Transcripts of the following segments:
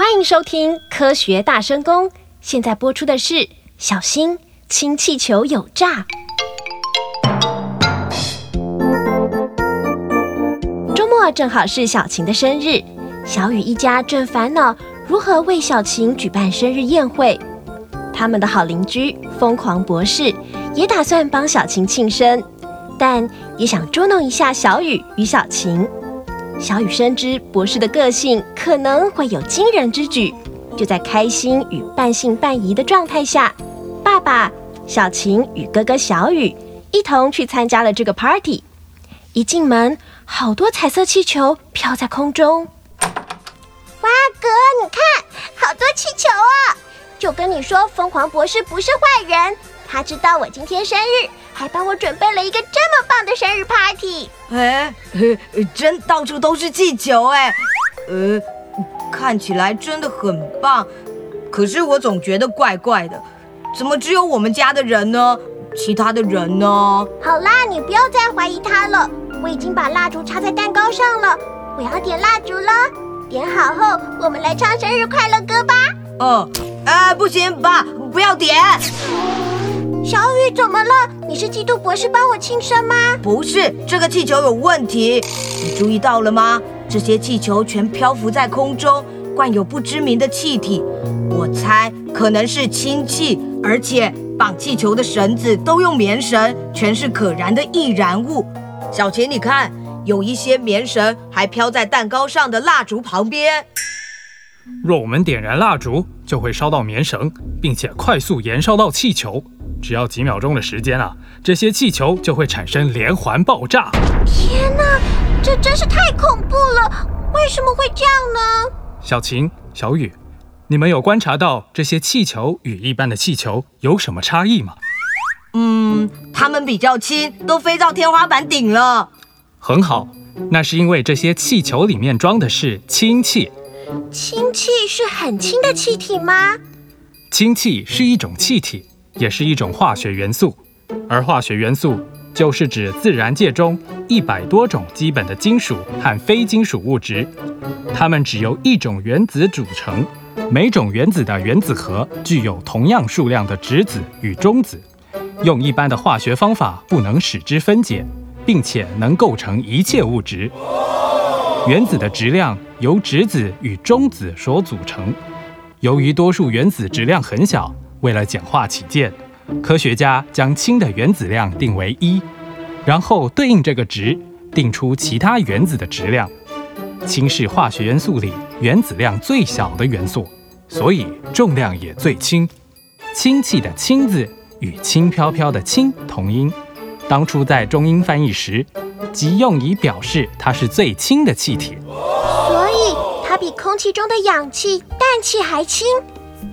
欢迎收听《科学大声公》，现在播出的是小心氢气球有诈。周末正好是小晴的生日，小雨一家正烦恼如何为小晴举办生日宴会。他们的好邻居疯狂博士也打算帮小晴庆生，但也想捉弄一下小雨与小晴。小雨深知博士的个性可能会有惊人之举，就在开心与半信半疑的状态下，爸爸小晴与哥哥小雨一同去参加了这个 party。一进门，好多彩色气球飘在空中。哇，哥，你看，好多气球啊！就跟你说，疯狂博士不是坏人，他知道我今天生日。还帮我准备了一个这么棒的生日 party！哎，真到处都是气球哎，呃，看起来真的很棒。可是我总觉得怪怪的，怎么只有我们家的人呢？其他的人呢？好啦，你不要再怀疑他了。我已经把蜡烛插在蛋糕上了，我要点蜡烛了。点好后，我们来唱生日快乐歌吧。哦，啊，不行，爸，不要点。小雨怎么了？你是嫉妒博士帮我庆生吗？不是，这个气球有问题。你注意到了吗？这些气球全漂浮在空中，灌有不知名的气体。我猜可能是氢气，而且绑气球的绳子都用棉绳，全是可燃的易燃物。小琴，你看，有一些棉绳还飘在蛋糕上的蜡烛旁边。若我们点燃蜡烛，就会烧到棉绳，并且快速燃烧到气球。只要几秒钟的时间啊，这些气球就会产生连环爆炸。天哪，这真是太恐怖了！为什么会这样呢？小晴、小雨，你们有观察到这些气球与一般的气球有什么差异吗？嗯，它们比较轻，都飞到天花板顶了。很好，那是因为这些气球里面装的是氢气。氢气是很轻的气体吗？氢气是一种气体。也是一种化学元素，而化学元素就是指自然界中一百多种基本的金属和非金属物质，它们只由一种原子组成，每种原子的原子核具有同样数量的质子与中子，用一般的化学方法不能使之分解，并且能构成一切物质。原子的质量由质子与中子所组成，由于多数原子质量很小。为了简化起见，科学家将氢的原子量定为一，然后对应这个值定出其他原子的质量。氢是化学元素里原子量最小的元素，所以重量也最轻。氢气的“氢”字与轻飘飘的“轻”同音，当初在中英翻译时，即用以表示它是最轻的气体。所以它比空气中的氧气、氮气还轻。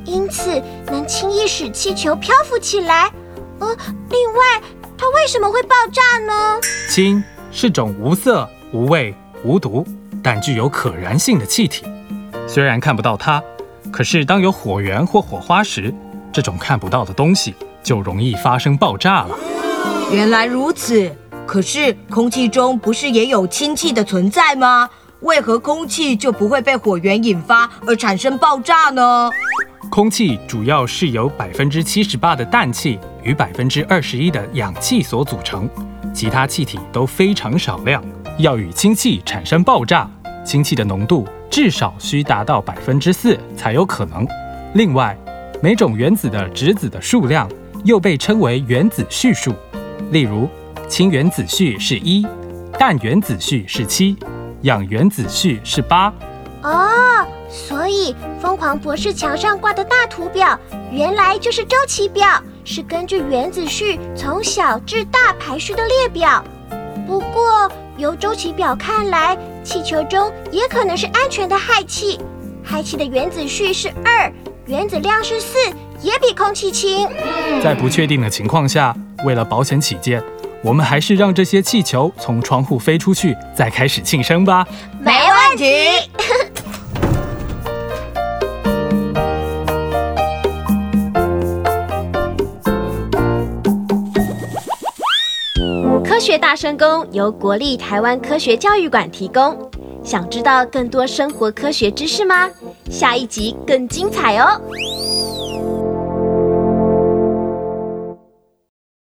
因此能轻易使气球漂浮起来。呃，另外，它为什么会爆炸呢？氢是种无色、无味、无毒，但具有可燃性的气体。虽然看不到它，可是当有火源或火花时，这种看不到的东西就容易发生爆炸了。原来如此。可是空气中不是也有氢气的存在吗？为何空气就不会被火源引发而产生爆炸呢？空气主要是由百分之七十八的氮气与百分之二十一的氧气所组成，其他气体都非常少量。要与氢气产生爆炸，氢气的浓度至少需达到百分之四才有可能。另外，每种原子的质子的数量又被称为原子序数，例如氢原子序是一，氮原子序是七，氧原子序是八。哦。所以，疯狂博士墙上挂的大图表，原来就是周期表，是根据原子序从小至大排序的列表。不过，由周期表看来，气球中也可能是安全的氦气。氦气的原子序是二，原子量是四，也比空气轻。在不确定的情况下，为了保险起见，我们还是让这些气球从窗户飞出去，再开始庆生吧。没问题。科学大声公由国立台湾科学教育馆提供。想知道更多生活科学知识吗？下一集更精彩哦。